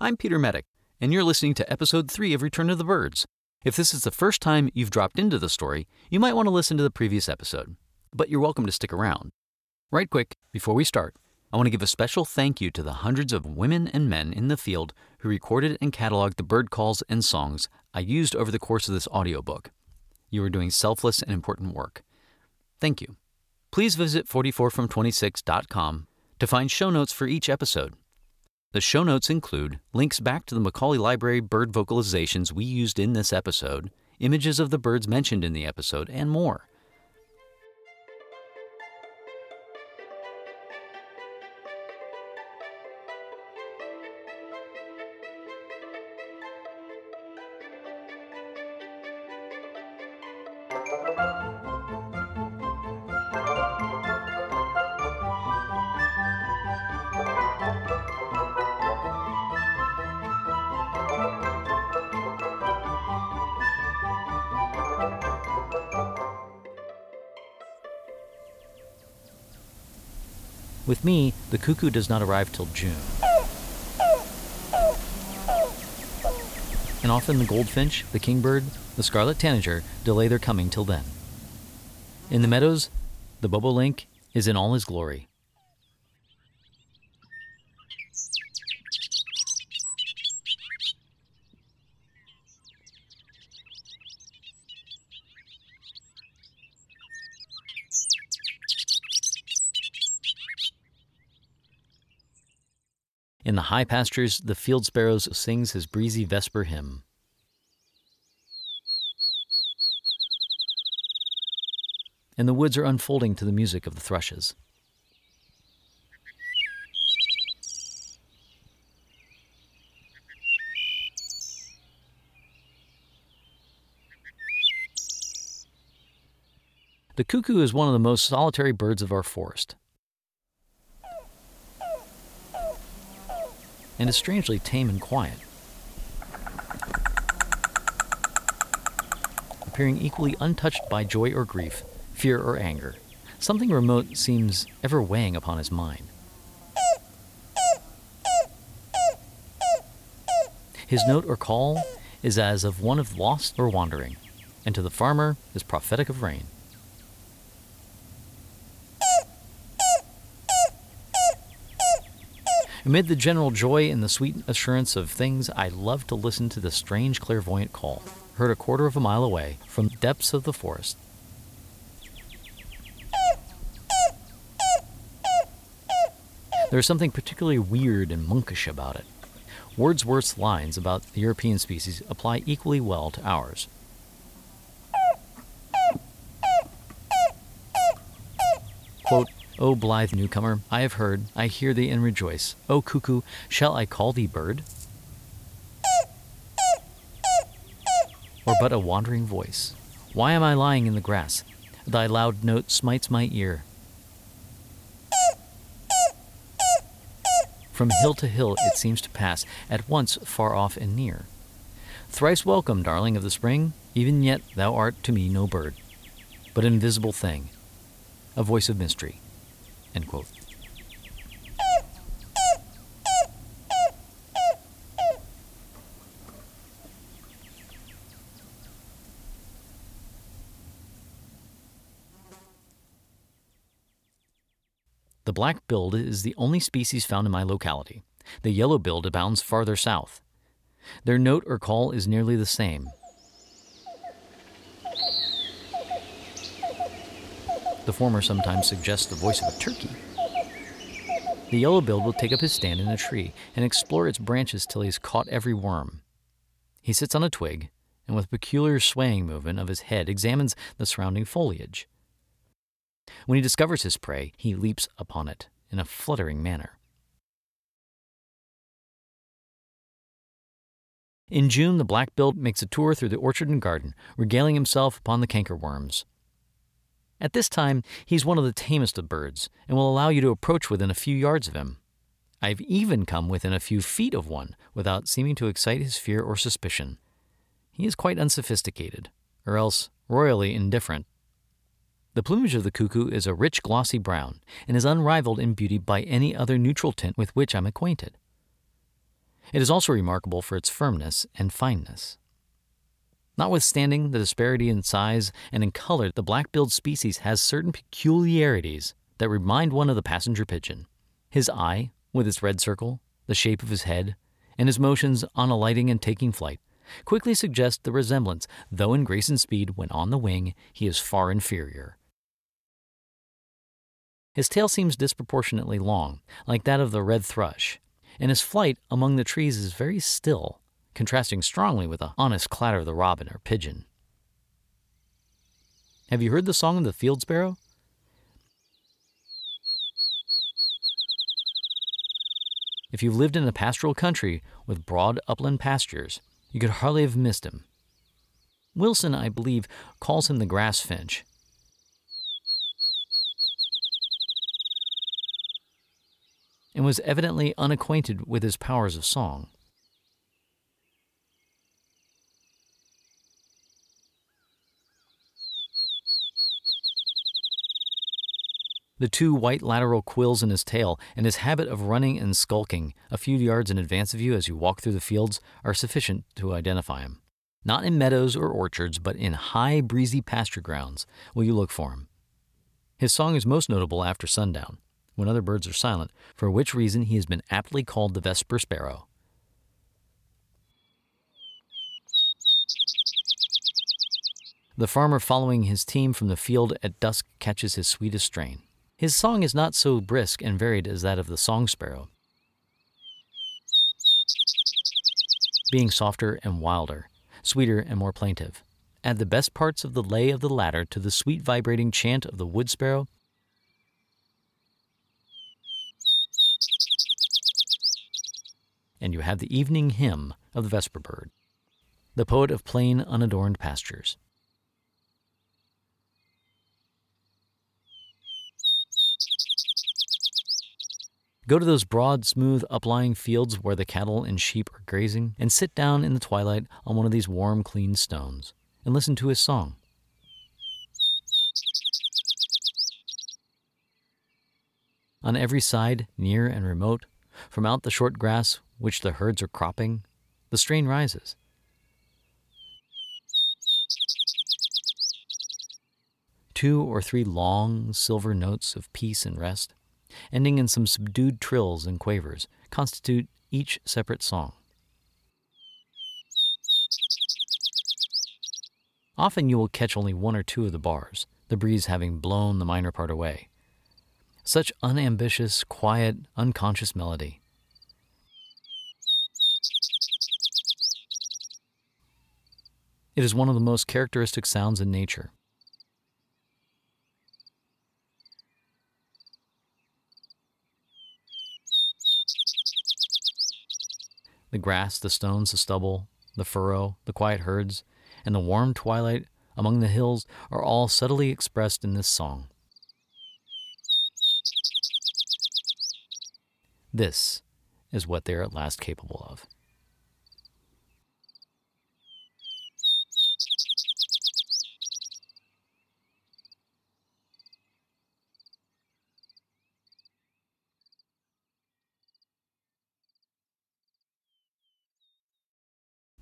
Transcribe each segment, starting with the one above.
I'm Peter Medic, and you're listening to episode 3 of Return to the Birds. If this is the first time you've dropped into the story, you might want to listen to the previous episode, but you're welcome to stick around. Right quick, before we start, I want to give a special thank you to the hundreds of women and men in the field who recorded and cataloged the bird calls and songs I used over the course of this audiobook. You are doing selfless and important work. Thank you. Please visit 44from26.com to find show notes for each episode. The show notes include links back to the Macaulay Library bird vocalizations we used in this episode, images of the birds mentioned in the episode, and more. With me, the cuckoo does not arrive till June. And often the goldfinch, the kingbird, the scarlet tanager delay their coming till then. In the meadows, the bobolink is in all his glory. High pastures, the field sparrow sings his breezy vesper hymn. And the woods are unfolding to the music of the thrushes. The cuckoo is one of the most solitary birds of our forest. And is strangely tame and quiet. Appearing equally untouched by joy or grief, fear or anger, something remote seems ever weighing upon his mind. His note or call is as of one of lost or wandering, and to the farmer is prophetic of rain. Amid the general joy and the sweet assurance of things, I love to listen to the strange clairvoyant call, heard a quarter of a mile away from the depths of the forest. There is something particularly weird and monkish about it. Wordsworth's lines about the European species apply equally well to ours. Quote, O blithe newcomer, I have heard, I hear thee and rejoice. O cuckoo, shall I call thee bird? Or but a wandering voice? Why am I lying in the grass? Thy loud note smites my ear. From hill to hill it seems to pass, at once far off and near. Thrice welcome, darling of the spring, even yet thou art to me no bird, but an invisible thing, a voice of mystery. End quote. The black-billed is the only species found in my locality. The yellow-billed abounds farther south. Their note or call is nearly the same, The former sometimes suggests the voice of a turkey. The yellow-billed will take up his stand in a tree and explore its branches till he has caught every worm. He sits on a twig and with a peculiar swaying movement of his head examines the surrounding foliage. When he discovers his prey, he leaps upon it in a fluttering manner. In June, the black-billed makes a tour through the orchard and garden, regaling himself upon the cankerworms. At this time, he's one of the tamest of birds and will allow you to approach within a few yards of him. I've even come within a few feet of one without seeming to excite his fear or suspicion. He is quite unsophisticated, or else royally indifferent. The plumage of the cuckoo is a rich glossy brown and is unrivaled in beauty by any other neutral tint with which I'm acquainted. It is also remarkable for its firmness and fineness. Notwithstanding the disparity in size and in color, the black-billed species has certain peculiarities that remind one of the passenger pigeon. His eye, with its red circle, the shape of his head, and his motions on alighting and taking flight, quickly suggest the resemblance, though in grace and speed when on the wing he is far inferior. His tail seems disproportionately long, like that of the red thrush, and his flight among the trees is very still, contrasting strongly with the honest clatter of the robin or pigeon. Have you heard the song of the field sparrow? If you've lived in a pastoral country with broad upland pastures, you could hardly have missed him. Wilson, I believe, calls him the grass finch, and was evidently unacquainted with his powers of song. The two white lateral quills in his tail and his habit of running and skulking a few yards in advance of you as you walk through the fields are sufficient to identify him. Not in meadows or orchards, but in high, breezy pasture grounds will you look for him. His song is most notable after sundown when other birds are silent, for which reason he has been aptly called the Vesper Sparrow. The farmer following his team from the field at dusk catches his sweetest strain. His song is not so brisk and varied as that of the song sparrow, being softer and wilder, sweeter and more plaintive. Add the best parts of the lay of the latter to the sweet vibrating chant of the wood sparrow, and you have the evening hymn of the Vesper bird, the poet of plain, unadorned pastures. Go to those broad, smooth, uplying fields where the cattle and sheep are grazing, and sit down in the twilight on one of these warm, clean stones, and listen to his song. On every side, near and remote, from out the short grass which the herds are cropping, the strain rises. Two or three long, silver notes of peace and rest, ending in some subdued trills and quavers, constitute each separate song. Often you will catch only one or two of the bars, the breeze having blown the minor part away. Such unambitious, quiet, unconscious melody. It is one of the most characteristic sounds in nature. The grass, the stones, the stubble, the furrow, the quiet herds, and the warm twilight among the hills are all subtly expressed in this song. This is what they are at last capable of.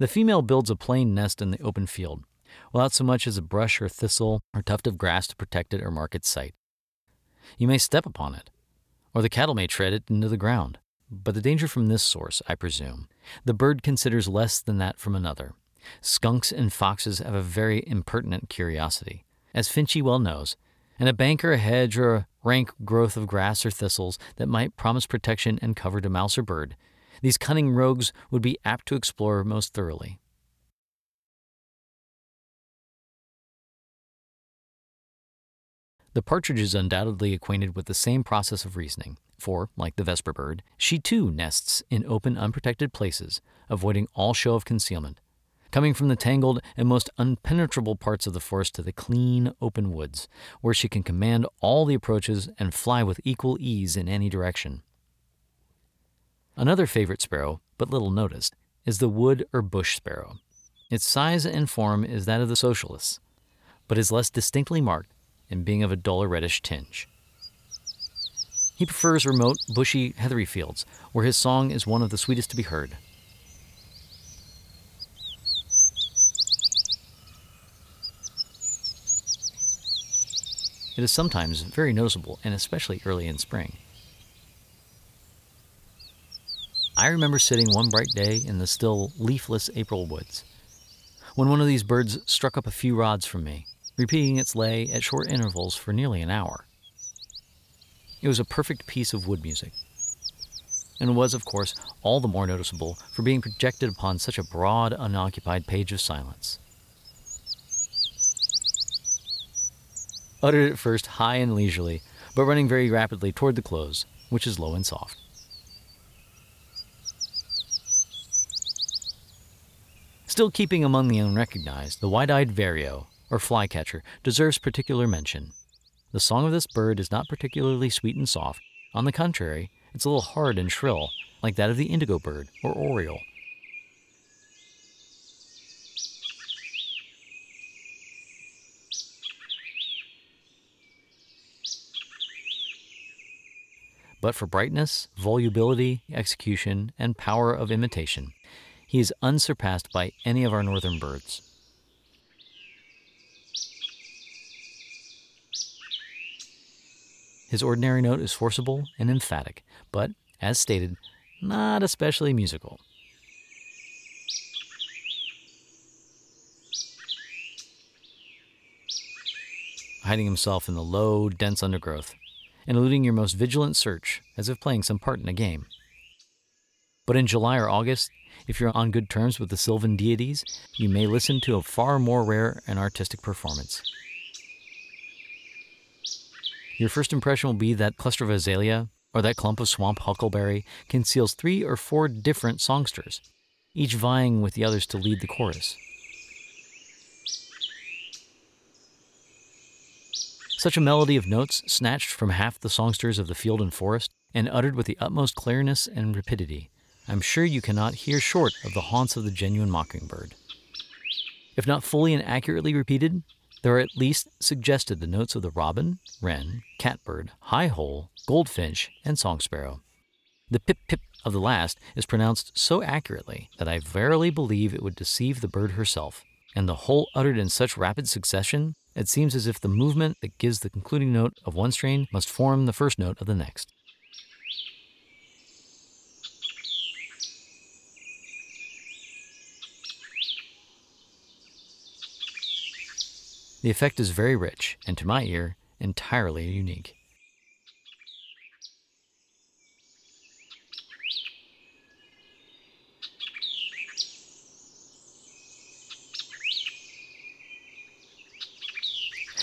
The female builds a plain nest in the open field, without so much as a brush or thistle or tuft of grass to protect it or mark its site. You may step upon it, or the cattle may tread it into the ground, but the danger from this source, I presume, the bird considers less than that from another. Skunks and foxes have a very impertinent curiosity, as Finchy well knows, and a bank or a hedge or a rank growth of grass or thistles that might promise protection and cover to mouse or bird these cunning rogues would be apt to explore most thoroughly. The partridge is undoubtedly acquainted with the same process of reasoning, for, like the vesper bird, she too nests in open, unprotected places, avoiding all show of concealment, coming from the tangled and most unpenetrable parts of the forest to the clean, open woods, where she can command all the approaches and fly with equal ease in any direction. Another favorite sparrow, but little noticed, is the wood or bush sparrow. Its size and form is that of the Socialis, but is less distinctly marked and being of a duller reddish tinge. He prefers remote, bushy, heathery fields, where his song is one of the sweetest to be heard. It is sometimes very noticeable, and especially early in spring. I remember sitting one bright day in the still leafless April woods when one of these birds struck up a few rods from me, repeating its lay at short intervals for nearly an hour. It was a perfect piece of wood music, and was, of course, all the more noticeable for being projected upon such a broad, unoccupied page of silence. Uttered at first high and leisurely, but running very rapidly toward the close, which is low and soft. Still keeping among the unrecognized, the white eyed vireo, or flycatcher, deserves particular mention. The song of this bird is not particularly sweet and soft. On the contrary, it's a little hard and shrill, like that of the indigo bird or oriole. But for brightness, volubility, execution, and power of imitation, he is unsurpassed by any of our northern birds. His ordinary note is forcible and emphatic, but, as stated, not especially musical. Hiding himself in the low, dense undergrowth, and eluding your most vigilant search as if playing some part in a game. But in July or August, if you're on good terms with the sylvan deities, you may listen to a far more rare and artistic performance. Your first impression will be that cluster of azalea or that clump of swamp huckleberry conceals three or four different songsters, each vying with the others to lead the chorus. Such a melody of notes, snatched from half the songsters of the field and forest, and uttered with the utmost clearness and rapidity, I'm sure you cannot hear short of the haunts of the genuine mockingbird. If not fully and accurately repeated, there are at least suggested the notes of the robin, wren, catbird, high hole, goldfinch, and song sparrow. The pip pip of the last is pronounced so accurately that I verily believe it would deceive the bird herself, and the whole uttered in such rapid succession, it seems as if the movement that gives the concluding note of one strain must form the first note of the next. The effect is very rich, and to my ear, entirely unique.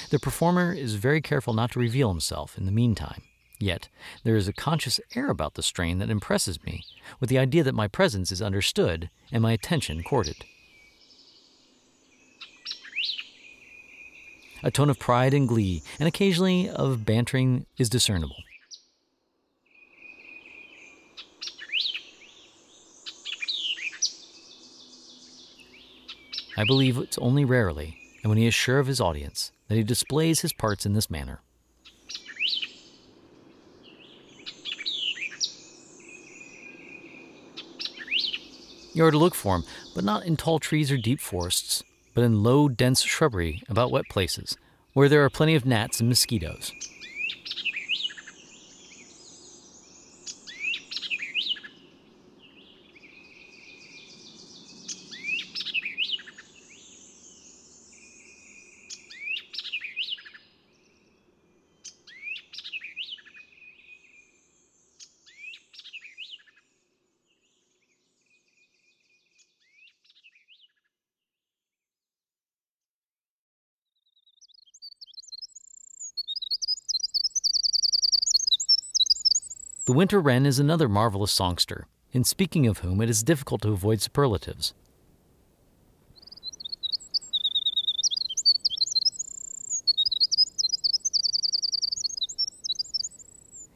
The performer is very careful not to reveal himself in the meantime. Yet, there is a conscious air about the strain that impresses me, with the idea that my presence is understood and my attention courted. A tone of pride and glee, and occasionally of bantering, is discernible. I believe it's only rarely, and when he is sure of his audience, that he displays his parts in this manner. You are to look for him, but not in tall trees or deep forests, but in low, dense shrubbery about wet places, where there are plenty of gnats and mosquitoes. Winter wren is another marvelous songster, in speaking of whom it is difficult to avoid superlatives.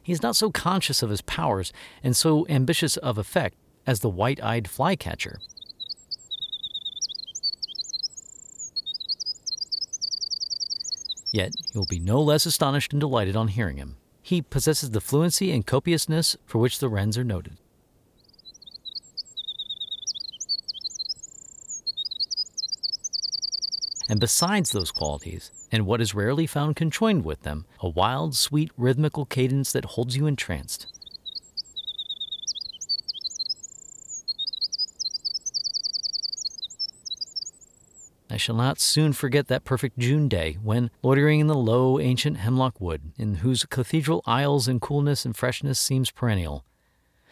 He is not so conscious of his powers and so ambitious of effect as the white eyed flycatcher. Yet you will be no less astonished and delighted on hearing him. He possesses the fluency and copiousness for which the wrens are noted. And besides those qualities, and what is rarely found conjoined with them, a wild, sweet, rhythmical cadence that holds you entranced. I shall not soon forget that perfect June day when, loitering in the low, ancient hemlock wood, in whose cathedral aisles and coolness and freshness seems perennial,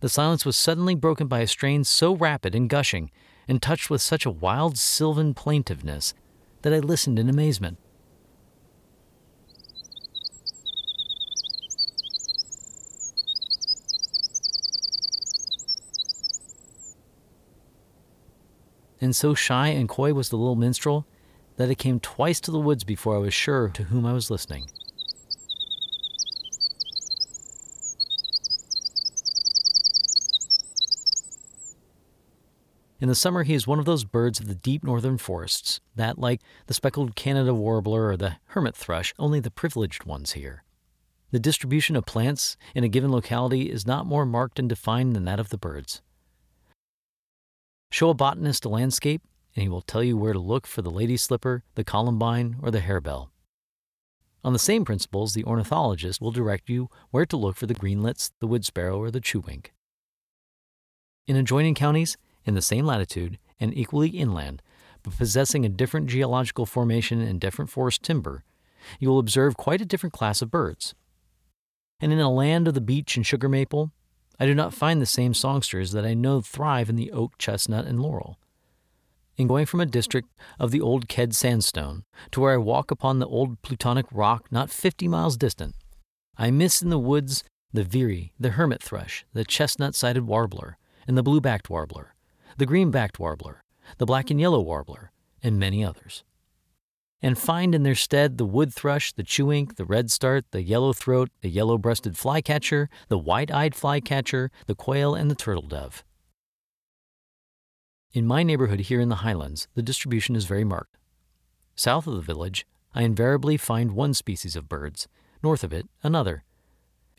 the silence was suddenly broken by a strain so rapid and gushing, and touched with such a wild sylvan plaintiveness, that I listened in amazement. And so shy and coy was the little minstrel that it came twice to the woods before I was sure to whom I was listening. In the summer, he is one of those birds of the deep northern forests that, like the speckled Canada warbler or the hermit thrush, only the privileged ones hear. The distribution of plants in a given locality is not more marked and defined than that of the birds. Show a botanist a landscape, and he will tell you where to look for the lady slipper, the columbine, or the harebell. On the same principles, the ornithologist will direct you where to look for the greenlets, the wood sparrow, or the chewink. In adjoining counties, in the same latitude and equally inland, but possessing a different geological formation and different forest timber, you will observe quite a different class of birds. And in a land of the beech and sugar maple, I do not find the same songsters that I know thrive in the oak, chestnut, and laurel. In going from a district of the old Red sandstone to where I walk upon the old plutonic rock not fifty miles distant, I miss in the woods the veery, the hermit thrush, the chestnut sided warbler, and the blue backed warbler, the green backed warbler, the black and yellow warbler, and many others and find in their stead the wood thrush, the chewink, the redstart, the yellow throat, the yellow breasted flycatcher, the white eyed flycatcher, the quail, and the turtle dove. In my neighborhood here in the highlands, the distribution is very marked. South of the village, I invariably find one species of birds, north of it, another.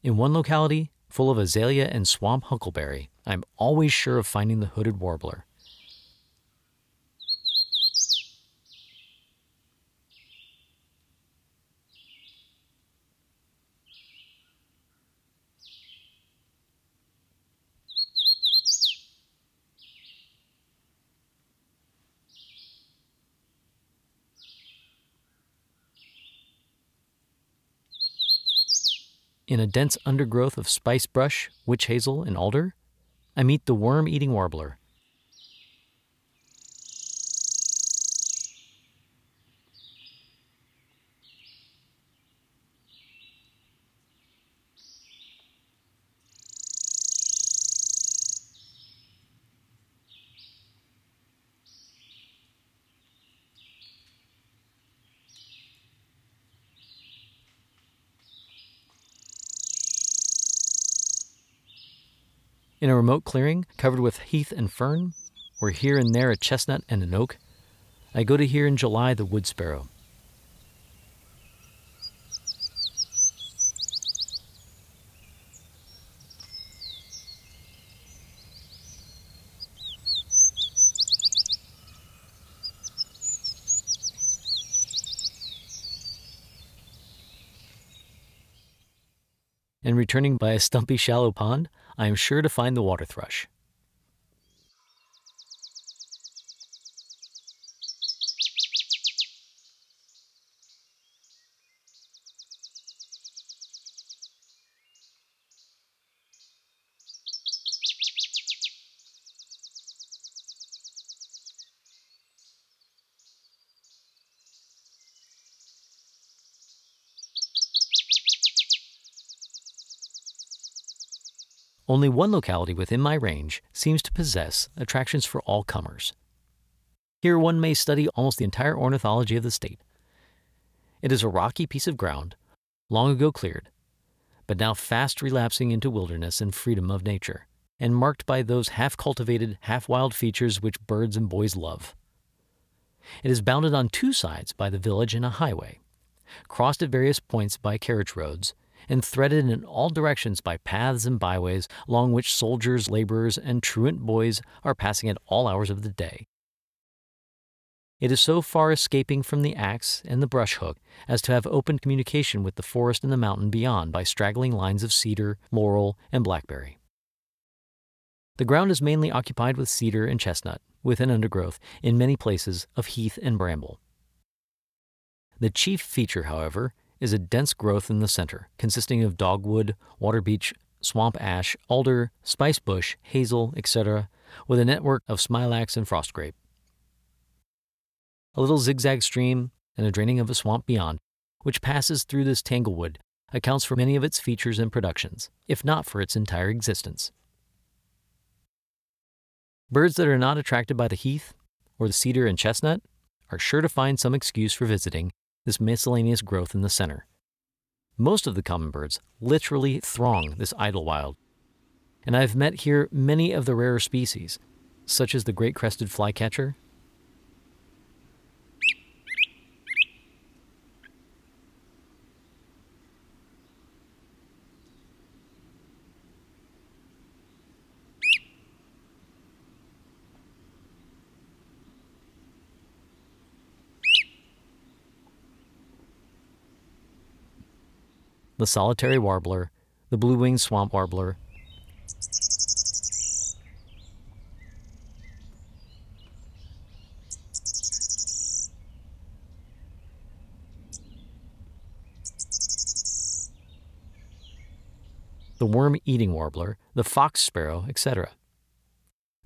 In one locality, full of azalea and swamp huckleberry, I am always sure of finding the hooded warbler. In a dense undergrowth of spice brush, witch hazel, and alder, I meet the worm eating warbler. In a remote clearing covered with heath and fern, or here and there a chestnut and an oak, I go to hear in July the wood sparrow. And returning by a stumpy shallow pond, I am sure to find the water thrush. Only one locality within my range seems to possess attractions for all comers. Here one may study almost the entire ornithology of the state. It is a rocky piece of ground, long ago cleared, but now fast relapsing into wilderness and freedom of nature, and marked by those half cultivated, half wild features which birds and boys love. It is bounded on two sides by the village and a highway, crossed at various points by carriage roads, and threaded in all directions by paths and byways along which soldiers, laborers, and truant boys are passing at all hours of the day. it is so far escaping from the axe and the brush hook as to have open communication with the forest and the mountain beyond by straggling lines of cedar, laurel, and blackberry. The ground is mainly occupied with cedar and chestnut, with an undergrowth, in many places, of heath and bramble. The chief feature, however, is a dense growth in the center, consisting of dogwood, water beech, swamp ash, alder, spice bush, hazel, etc., with a network of smilax and frost grape. A little zigzag stream and a draining of a swamp beyond, which passes through this tanglewood, accounts for many of its features and productions, if not for its entire existence. Birds that are not attracted by the heath or the cedar and chestnut are sure to find some excuse for visiting this miscellaneous growth in the center. Most of the common birds literally throng this Idlewild, and I've met here many of the rarer species, such as the great crested flycatcher the solitary warbler, the blue-winged swamp warbler, the worm-eating warbler, the fox sparrow, etc.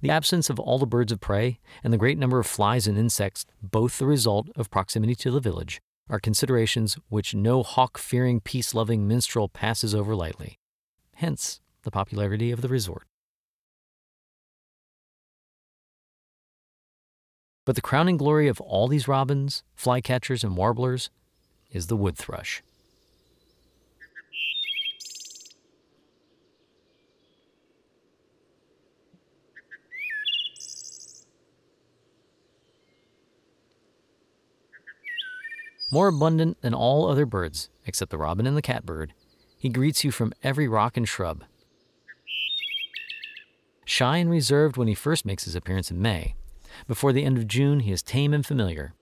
The absence of all the birds of prey and the great number of flies and insects, both the result of proximity to the village, are considerations which no hawk fearing, peace loving minstrel passes over lightly. Hence the popularity of the resort. But the crowning glory of all these robins, flycatchers, and warblers is the wood thrush. More abundant than all other birds, except the robin and the catbird, he greets you from every rock and shrub. Shy and reserved when he first makes his appearance in May, before the end of June he is tame and familiar,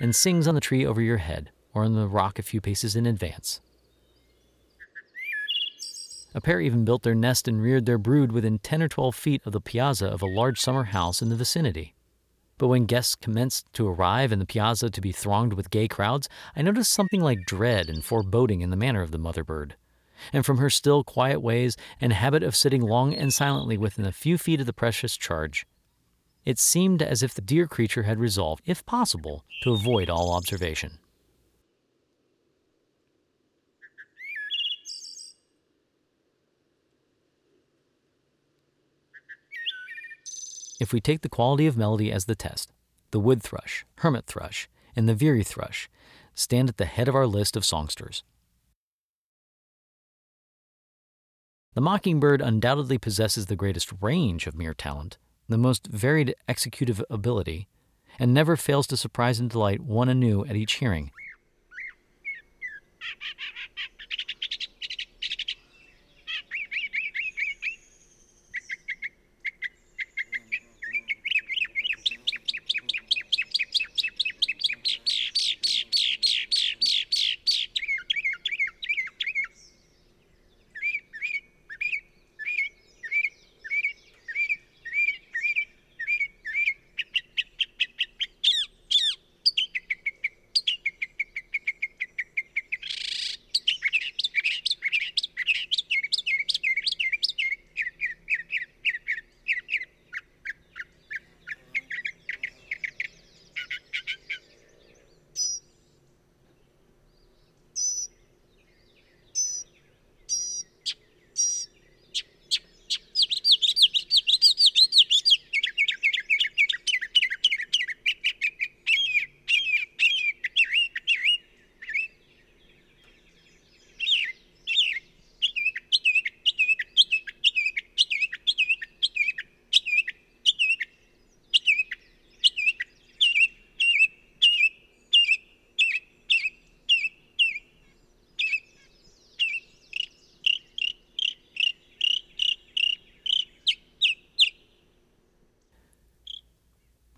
and sings on the tree over your head or on the rock a few paces in advance. A pair even built their nest and reared their brood within 10 or 12 feet of the piazza of a large summer house in the vicinity. But when guests commenced to arrive and the piazza to be thronged with gay crowds, I noticed something like dread and foreboding in the manner of the mother bird. And from her still, quiet ways and habit of sitting long and silently within a few feet of the precious charge, it seemed as if the dear creature had resolved, if possible, to avoid all observation. If we take the quality of melody as the test, the wood thrush, hermit thrush, and the veery thrush stand at the head of our list of songsters. The mockingbird undoubtedly possesses the greatest range of mere talent, the most varied executive ability, and never fails to surprise and delight one anew at each hearing.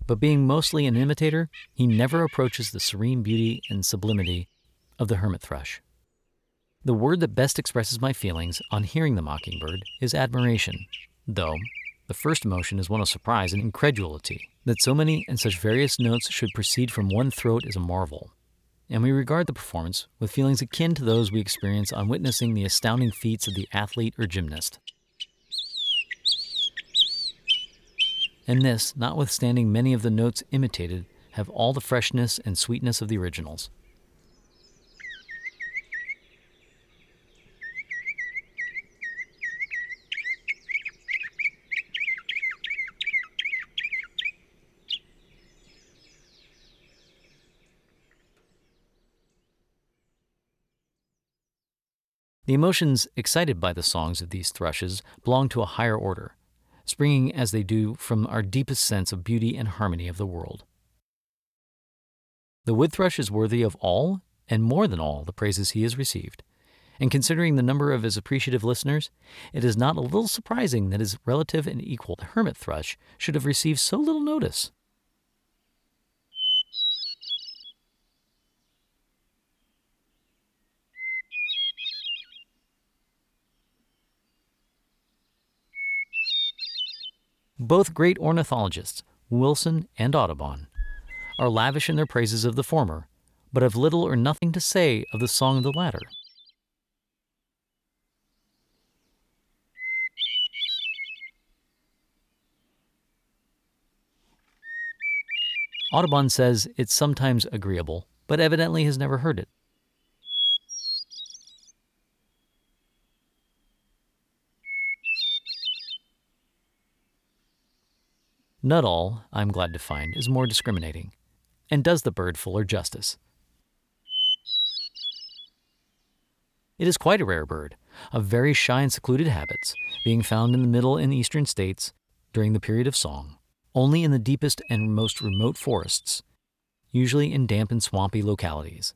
But being mostly an imitator, he never approaches the serene beauty and sublimity of the hermit thrush. The word that best expresses my feelings on hearing the mockingbird is admiration, though the first emotion is one of surprise and incredulity. That so many and such various notes should proceed from one throat is a marvel. And we regard the performance with feelings akin to those we experience on witnessing the astounding feats of the athlete or gymnast. And this, notwithstanding many of the notes imitated have all the freshness and sweetness of the originals. The emotions excited by the songs of these thrushes belong to a higher order, springing as they do from our deepest sense of beauty and harmony of the world. The wood thrush is worthy of all, and more than all, the praises he has received. And considering the number of his appreciative listeners, it is not a little surprising that his relative and equal, the hermit thrush, should have received so little notice. Both great ornithologists, Wilson and Audubon, are lavish in their praises of the former, but have little or nothing to say of the song of the latter. Audubon says it's sometimes agreeable, but evidently has never heard it. Nuttall, I'm glad to find, is more discriminating and does the bird fuller justice. It is quite a rare bird, of very shy and secluded habits, being found in the middle and eastern states during the period of song, only in the deepest and most remote forests, usually in damp and swampy localities.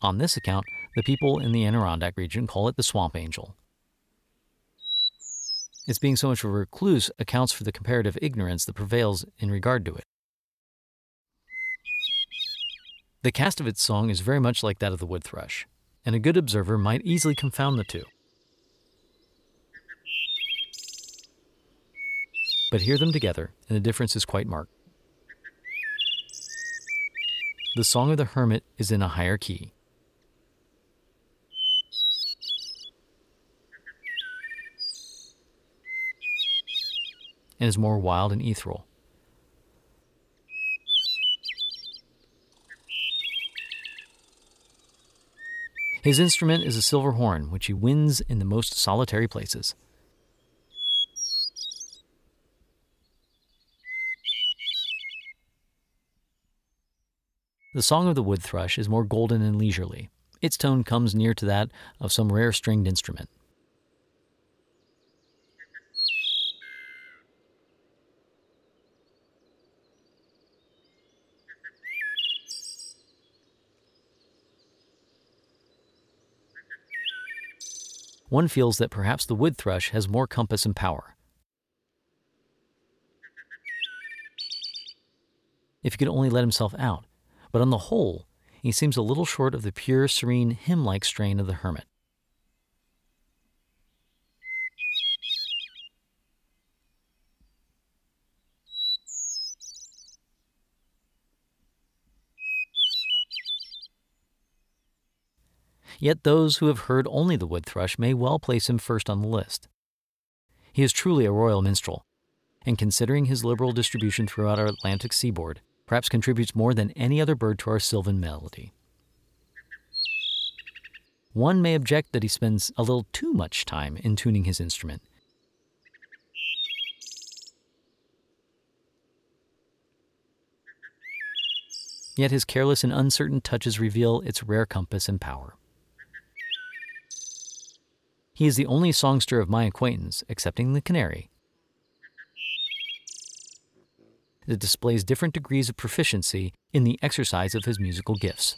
On this account, the people in the Adirondack region call it the swamp angel, its being so much of a recluse accounts for the comparative ignorance that prevails in regard to it. The cast of its song is very much like that of the wood thrush, and a good observer might easily confound the two. But hear them together, and the difference is quite marked. The song of the hermit is in a higher key, and is more wild and ethereal. His instrument is a silver horn, which he wins in the most solitary places. The song of the wood thrush is more golden and leisurely. Its tone comes near to that of some rare stringed instrument. One feels that perhaps the wood thrush has more compass and power. If he could only let himself out, but on the whole, he seems a little short of the pure, serene, hymn like strain of the hermit. Yet those who have heard only the wood thrush may well place him first on the list. He is truly a royal minstrel, and considering his liberal distribution throughout our Atlantic seaboard, perhaps contributes more than any other bird to our sylvan melody. One may object that he spends a little too much time in tuning his instrument. Yet his careless and uncertain touches reveal its rare compass and power. He is the only songster of my acquaintance, excepting the canary, that displays different degrees of proficiency in the exercise of his musical gifts.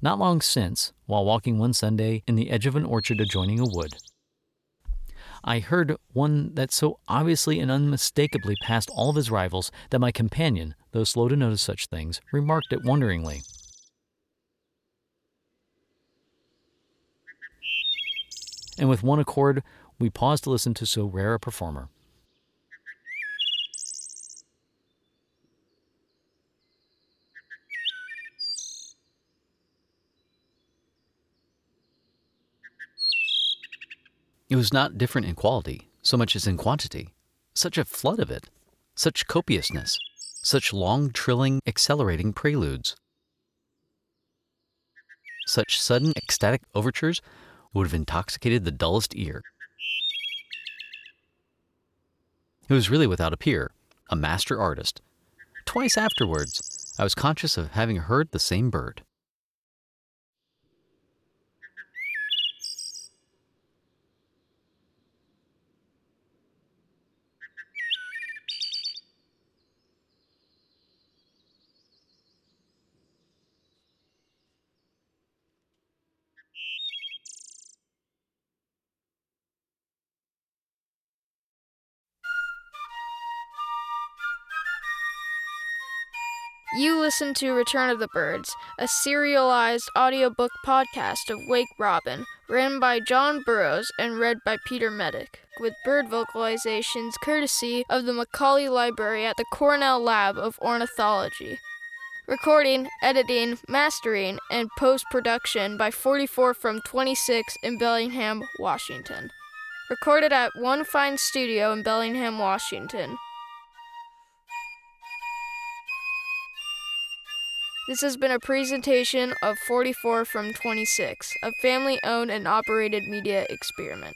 Not long since, while walking one Sunday in the edge of an orchard adjoining a wood, I heard one that so obviously and unmistakably passed all of his rivals that my companion, though slow to notice such things, remarked it wonderingly. And with one accord, we paused to listen to so rare a performer. It was not different in quality so much as in quantity. Such a flood of it, such copiousness, such long, trilling, accelerating preludes. Such sudden, ecstatic overtures would have intoxicated the dullest ear. It was really without a peer, a master artist. Twice afterwards, I was conscious of having heard the same bird. You listen to Return of the Birds, a serialized audiobook podcast of Wake Robin, written by John Burroughs and read by Peter Medic, with bird vocalizations courtesy of the Macaulay Library at the Cornell Lab of Ornithology. Recording, editing, mastering, and post production by 44 from 26 in Bellingham, Washington. Recorded at One Fine Studio in Bellingham, Washington. This has been a presentation of 44 from 26, a family owned and operated media experiment.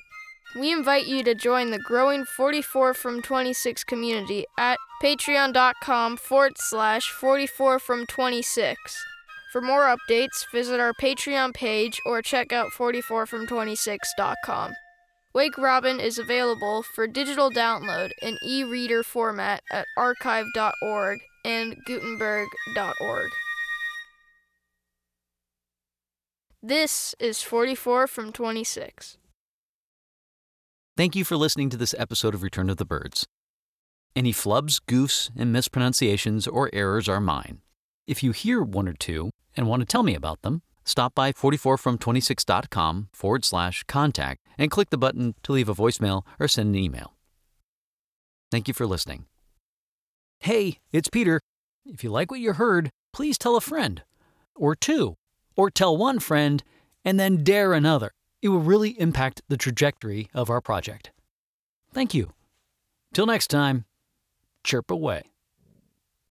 We invite you to join the growing 44 from 26 community at patreon.com forward slash 44 from 26. For more updates, visit our Patreon page or check out 44from26.com. Wake Robin is available for digital download in e reader format at archive.org and gutenberg.org. This is 44 from 26. Thank you for listening to this episode of Return of the Birds. Any flubs, goofs, and mispronunciations or errors are mine. If you hear one or two and want to tell me about them, stop by 44from26.com forward slash contact and click the button to leave a voicemail or send an email. Thank you for listening. Hey, it's Peter. If you like what you heard, please tell a friend or two or tell one friend and then dare another. It will really impact the trajectory of our project. Thank you. Till next time, chirp away.